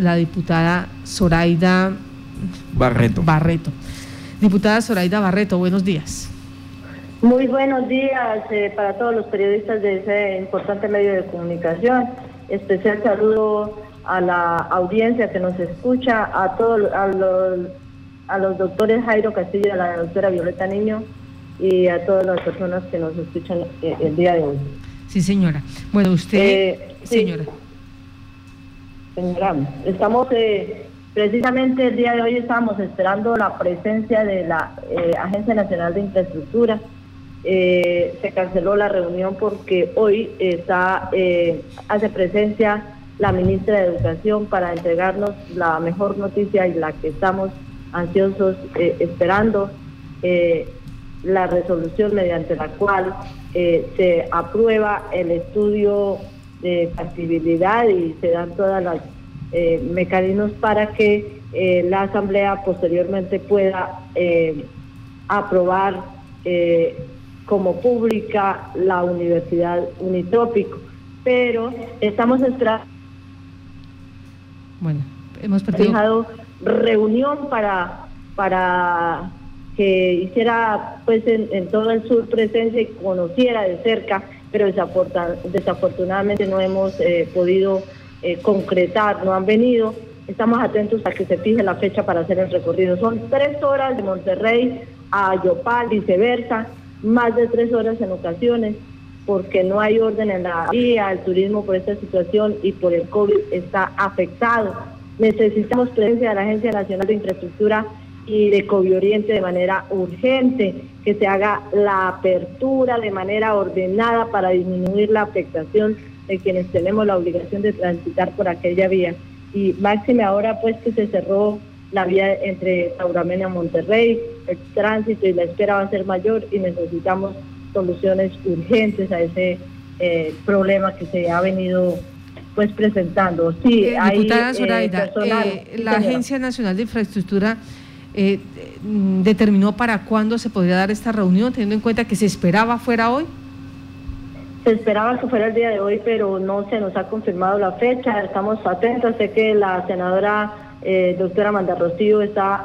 la diputada Zoraida Barreto. Barreto. Diputada Zoraida Barreto, buenos días. Muy buenos días eh, para todos los periodistas de ese importante medio de comunicación. Especial saludo a la audiencia que nos escucha, a todos a los, a los doctores Jairo Castillo y a la doctora Violeta Niño y a todas las personas que nos escuchan eh, el día de hoy. Sí, señora. Bueno, usted, Eh, sí. Señora. Estamos eh, precisamente el día de hoy estamos esperando la presencia de la eh, Agencia Nacional de Infraestructura. Eh, se canceló la reunión porque hoy está eh, hace presencia la ministra de Educación para entregarnos la mejor noticia y la que estamos ansiosos esperando la resolución mediante la cual se aprueba el estudio de factibilidad y se dan todas las eh, mecanismos para que eh, la asamblea posteriormente pueda eh, aprobar eh, como pública la universidad Unitópico. Pero estamos esperando Bueno, hemos fijado reunión para para que hiciera pues en, en todo el sur presencia y conociera de cerca, pero desafortunadamente no hemos eh, podido eh, concretar, no han venido. Estamos atentos a que se fije la fecha para hacer el recorrido. Son tres horas de Monterrey a Yopal, viceversa, más de tres horas en ocasiones, porque no hay orden en la vía, el turismo por esta situación y por el COVID está afectado. Necesitamos presencia de la Agencia Nacional de Infraestructura y de COVID Oriente de manera urgente, que se haga la apertura de manera ordenada para disminuir la afectación de quienes tenemos la obligación de transitar por aquella vía. Y máxime ahora pues que se cerró la vía entre Tauramena y Monterrey, el tránsito y la espera va a ser mayor y necesitamos soluciones urgentes a ese eh, problema que se ha venido pues presentando. Sí, Eh, hay, diputada eh, Zoraida, personal. eh, Sí, la señora. Agencia Nacional de Infraestructura eh, determinó para cuándo se podría dar esta reunión, teniendo en cuenta que se esperaba fuera hoy. Se esperaba que fuera el día de hoy, pero no se nos ha confirmado la fecha. Estamos atentos. Sé que la senadora eh, doctora Amanda Rocío está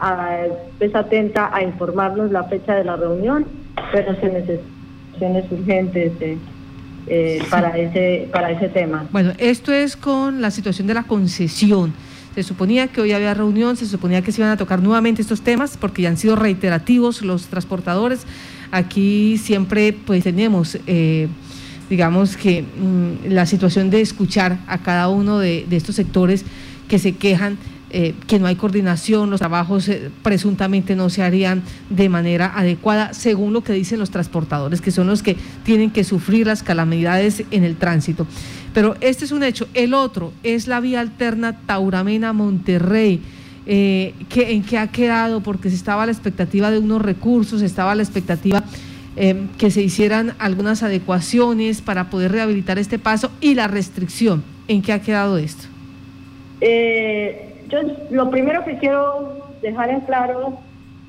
pues, atenta a informarnos la fecha de la reunión, pero se necesitan urgentes eh, eh, para ese para ese tema. Bueno, esto es con la situación de la concesión. Se suponía que hoy había reunión, se suponía que se iban a tocar nuevamente estos temas porque ya han sido reiterativos los transportadores. Aquí siempre pues tenemos, eh, digamos que mm, la situación de escuchar a cada uno de, estos sectores que se quejan eh, que no hay coordinación, los trabajos eh, presuntamente no se harían de manera adecuada, según lo que dicen los transportadores, que son los que tienen que sufrir las calamidades en el tránsito. Pero este es un hecho. El otro es la vía alterna Tauramena-Monterrey. Eh, que, ¿En qué ha quedado? Porque se estaba la expectativa de unos recursos, estaba la expectativa eh, que se hicieran algunas adecuaciones para poder rehabilitar este paso y la restricción. ¿En qué ha quedado esto? Eh, yo lo primero que quiero dejar en claro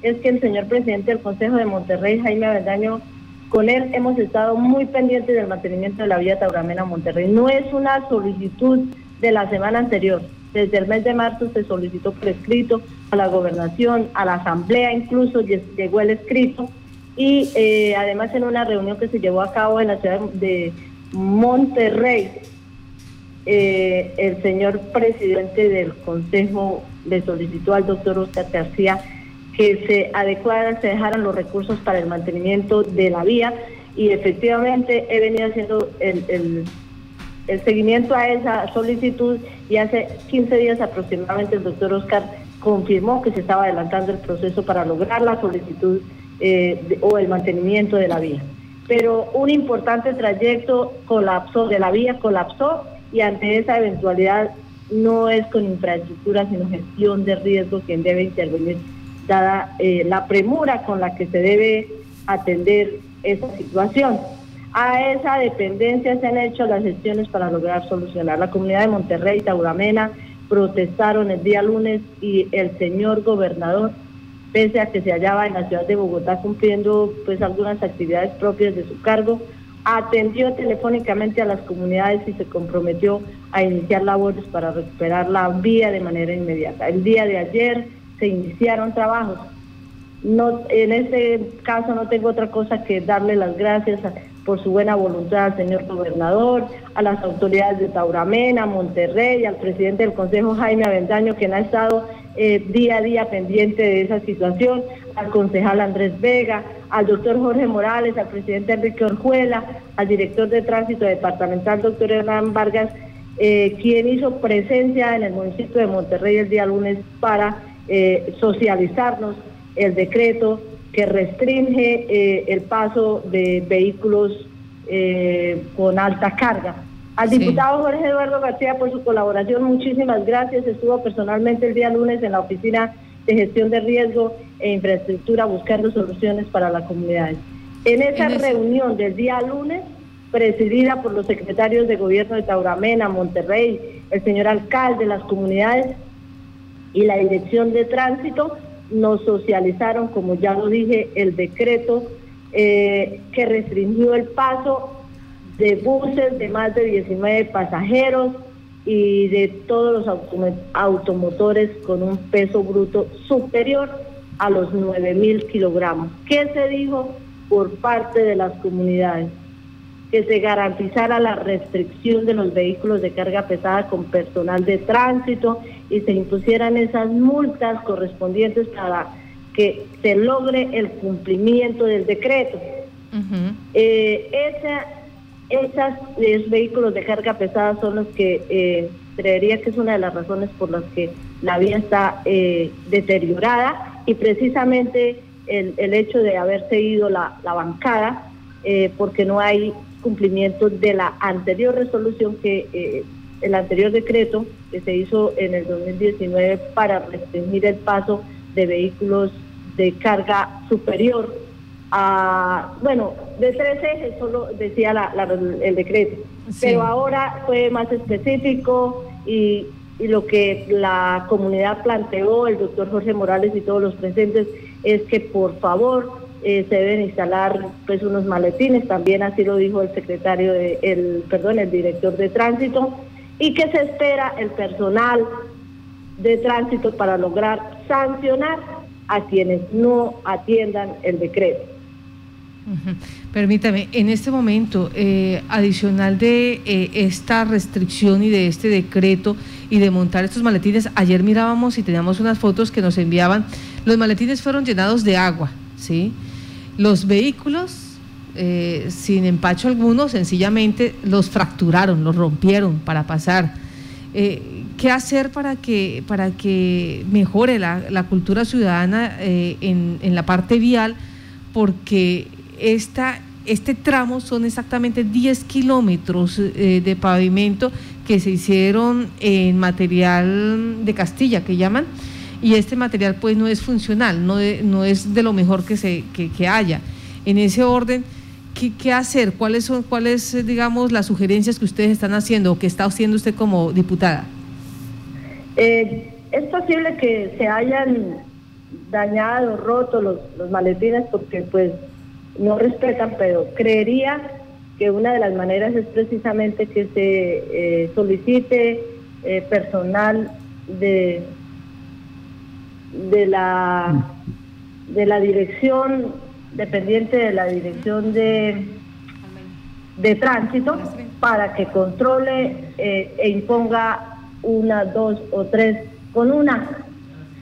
es que el señor presidente del Consejo de Monterrey, Jaime Avendaño, con él hemos estado muy pendientes del mantenimiento de la vía Tauramena Monterrey. No es una solicitud de la semana anterior. Desde el mes de marzo se solicitó por escrito a la gobernación, a la asamblea incluso lle- llegó el escrito y eh, además en una reunión que se llevó a cabo en la ciudad de Monterrey, eh, el señor presidente del Consejo le solicitó al doctor Oscar García que se adecuaran, se dejaran los recursos para el mantenimiento de la vía y efectivamente he venido haciendo el, el- seguimiento a esa solicitud y hace 15 días aproximadamente el doctor Oscar confirmó que se estaba adelantando el proceso para lograr la solicitud eh, o el mantenimiento de la vía. Pero un importante trayecto colapsó, de la vía colapsó y ante esa eventualidad no es con infraestructura, sino gestión de riesgo quien debe intervenir, dada eh, la premura con la que se debe atender esa situación. A esa dependencia se han hecho las gestiones para lograr solucionar. La comunidad de Monterrey, Tauramena, protestaron el día lunes y el señor gobernador, pese a que se hallaba en la ciudad de Bogotá cumpliendo pues algunas actividades propias de su cargo, atendió telefónicamente a las comunidades y se comprometió a iniciar labores para recuperar la vía de manera inmediata. El día de ayer se iniciaron trabajos. No, en este caso no tengo otra cosa que darle las gracias por su buena voluntad al señor gobernador, a las autoridades de Tauramena, Monterrey, al presidente del Consejo Jaime Avendaño, quien ha estado eh, día a día pendiente de esa situación, al concejal Andrés Vega, al doctor Jorge Morales, al presidente Enrique Orjuela, al director de tránsito departamental, doctor Hernán Vargas, eh, quien hizo presencia en el municipio de Monterrey el día lunes para eh, socializarnos el decreto que restringe eh, el paso de vehículos con alta carga. Al diputado Jorge Eduardo García por su colaboración, muchísimas gracias. Estuvo personalmente el día lunes en la oficina de gestión de riesgo e infraestructura buscando soluciones para la comunidad. En esa reunión del día lunes, presidida por los secretarios de gobierno de Tauramena, Monterrey, el señor alcalde, las comunidades y la dirección de tránsito, nos socializaron, como ya lo dije, el decreto eh, que restringió el paso de buses de más de 19 pasajeros, y de todos los automotores con un peso bruto superior a los 9 mil kilogramos. ¿Qué se dijo por parte de las comunidades? Que se garantizara la restricción de los vehículos de carga pesada con personal de tránsito y se impusieran esas multas correspondientes para que se logre el cumplimiento del decreto. eh, esa esos vehículos de carga pesada son los que eh, creería que es una de las razones por las que la vía está eh, deteriorada y precisamente el, el, hecho de haberse ido la, la bancada eh, porque no hay cumplimiento de la anterior resolución que eh, el anterior decreto que se hizo en el 2019 para restringir el paso de vehículos de carga superior a, bueno, de tres ejes solo decía el decreto, pero ahora fue más específico y, lo que la comunidad planteó, el doctor Jorge Morales y todos los presentes, es que por favor eh, se deben instalar pues unos maletines, también así lo dijo el secretario, de, el, perdón, el director de tránsito, y que se espera el personal de tránsito para lograr sancionar a quienes no atiendan el decreto. Permítame, en este momento, eh, adicional de eh, esta restricción y de este decreto y de montar estos maletines, ayer mirábamos y teníamos unas fotos que nos enviaban, los maletines fueron llenados de agua, ¿sí? Los vehículos, eh, sin empacho alguno, sencillamente los fracturaron, los rompieron para pasar. ¿Qué hacer para que, para que mejore la, cultura ciudadana en, en la parte vial? Porque esta, este tramo son exactamente 10 kilómetros eh, de pavimento que se hicieron en material de Castilla, que llaman, y este material pues no es funcional, no, no es de lo mejor que, se, que, haya. En ese orden, ¿qué, hacer? ¿Cuáles son, cuáles, digamos, las sugerencias que ustedes están haciendo o que está haciendo usted como diputada? Eh, es posible que se hayan dañado, roto los, los maletines porque pues no respetan, pero creería que una de las maneras es precisamente que se eh, solicite eh, personal de, de la de la dirección dependiente de la dirección de de tránsito para que controle eh, e imponga una, dos o tres con una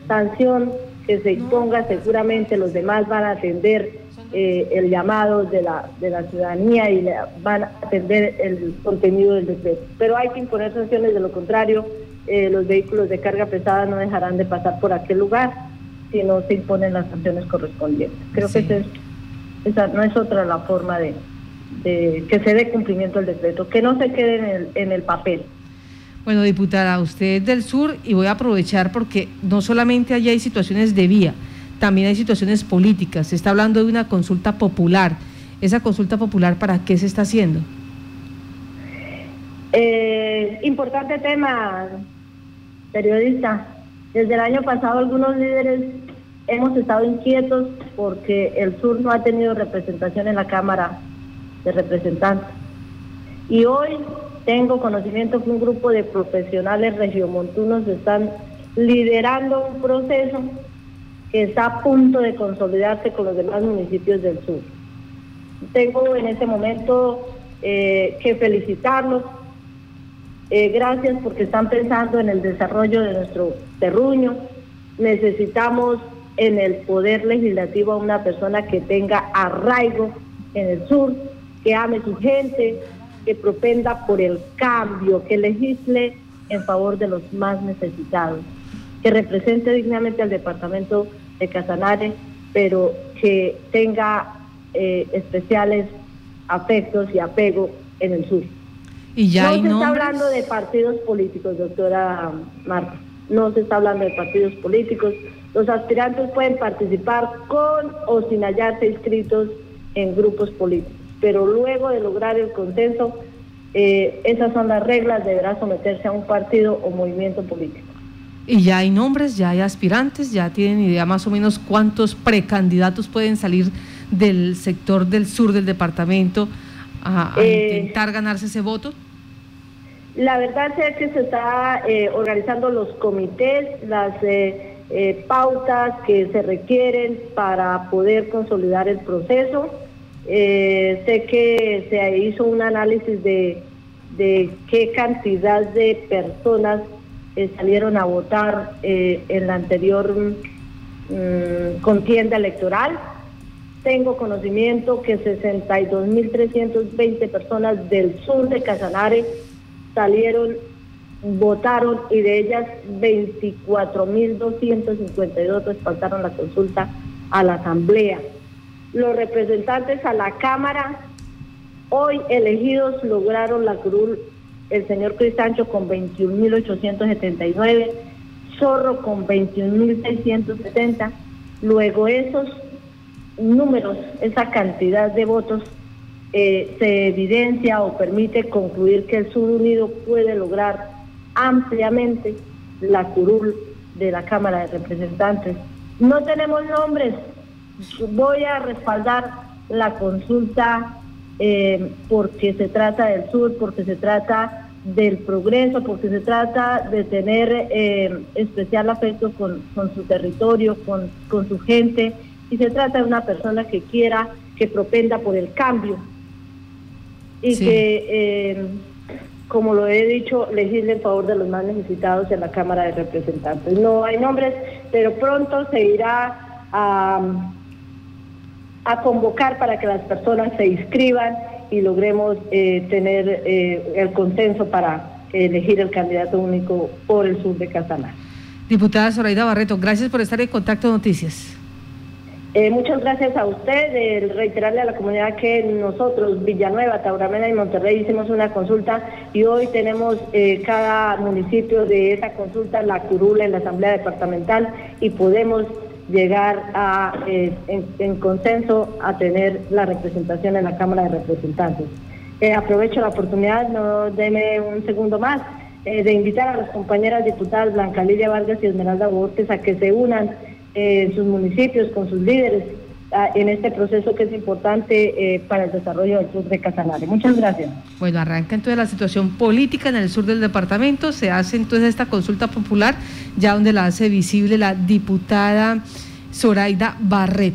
sanción que se imponga seguramente los demás van a atender eh, el llamado de la, de la ciudadanía y van a atender el contenido del decreto. Pero hay que imponer sanciones, de lo contrario, eh, los vehículos de carga pesada no dejarán de pasar por aquel lugar si no se imponen las sanciones correspondientes. Creo que esa no es otra la forma de, que se dé cumplimiento al decreto, que no se quede en el, en el papel. Bueno, diputada, usted es del sur y voy a aprovechar porque no solamente allá hay situaciones de vía, también hay situaciones políticas. Se está hablando de una consulta popular. ¿Esa consulta popular para qué se está haciendo? Eh, importante tema, periodista. Desde el año pasado algunos líderes hemos estado inquietos porque el sur no ha tenido representación en la Cámara de Representantes. Y hoy tengo conocimiento que un grupo de profesionales regiomontunos están liderando un proceso que está a punto de consolidarse con los demás municipios del sur. Tengo en este momento eh, que felicitarlos. Eh, gracias porque están pensando en el desarrollo de nuestro terruño. Necesitamos en el poder legislativo a una persona que tenga arraigo en el sur, que ame su gente, que propenda por el cambio, que legisle en favor de los más necesitados, que represente dignamente al departamento de Casanare, pero que tenga eh, especiales afectos y apego en el sur. Y ya no se está hablando de partidos políticos, doctora Marta. No se está hablando de partidos políticos. Los aspirantes pueden participar con o sin hallarse inscritos en grupos políticos pero luego de lograr el consenso, eh, esas son las reglas, deberá someterse a un partido o movimiento político. Y ya hay nombres, ya hay aspirantes, ya tienen idea más o menos cuántos precandidatos pueden salir del sector del sur del departamento a, eh, intentar ganarse ese voto. La verdad es que se está eh, organizando los comités, las pautas que se requieren para poder consolidar el proceso. Eh, sé que se hizo un análisis de, qué cantidad de personas eh, salieron a votar eh, en la anterior mm, contienda electoral. Tengo conocimiento que 62.320 personas del sur de Casanare salieron, votaron y de ellas 24.252 respaldaron la consulta a la Asamblea los representantes a la Cámara hoy elegidos lograron la curul el señor Cristancho con 21.879, Zorro con 21.670. Luego esos números, esa cantidad de votos eh, se evidencia o permite concluir que el Sur Unido puede lograr ampliamente la curul de la Cámara de Representantes. No tenemos nombres, voy a respaldar la consulta eh, porque se trata del sur, porque se trata del progreso, porque se trata de tener eh, especial afecto con, su territorio, con, su gente, y se trata de una persona que quiera, que propenda por el cambio. Y que, eh, como lo he dicho, legisle en favor de los más necesitados en la Cámara de Representantes. No hay nombres, pero pronto se irá a a convocar para que las personas se inscriban y logremos eh, tener eh, el consenso para elegir el candidato único por el sur de Casanar. Diputada Zoraida Barreto, gracias por estar en Contacto Noticias. Eh, muchas gracias a usted, reiterarle a la comunidad que nosotros, Villanueva, Tauramena y Monterrey, hicimos una consulta y hoy tenemos cada municipio de esa consulta la curula en la Asamblea Departamental y podemos llegar a, eh, en, consenso a tener la representación en la Cámara de Representantes. Eh, aprovecho la oportunidad, no deme un segundo más, eh, de invitar a las compañeras diputadas Blanca Lidia Vargas y Esmeralda Borges a que se unan en sus municipios con sus líderes en este proceso que es importante para el desarrollo del sur de Casanare. Muchas gracias. Bueno, arranca entonces la situación política en el sur del departamento, se hace entonces esta consulta popular, ya donde la hace visible la diputada Zoraida Barreto.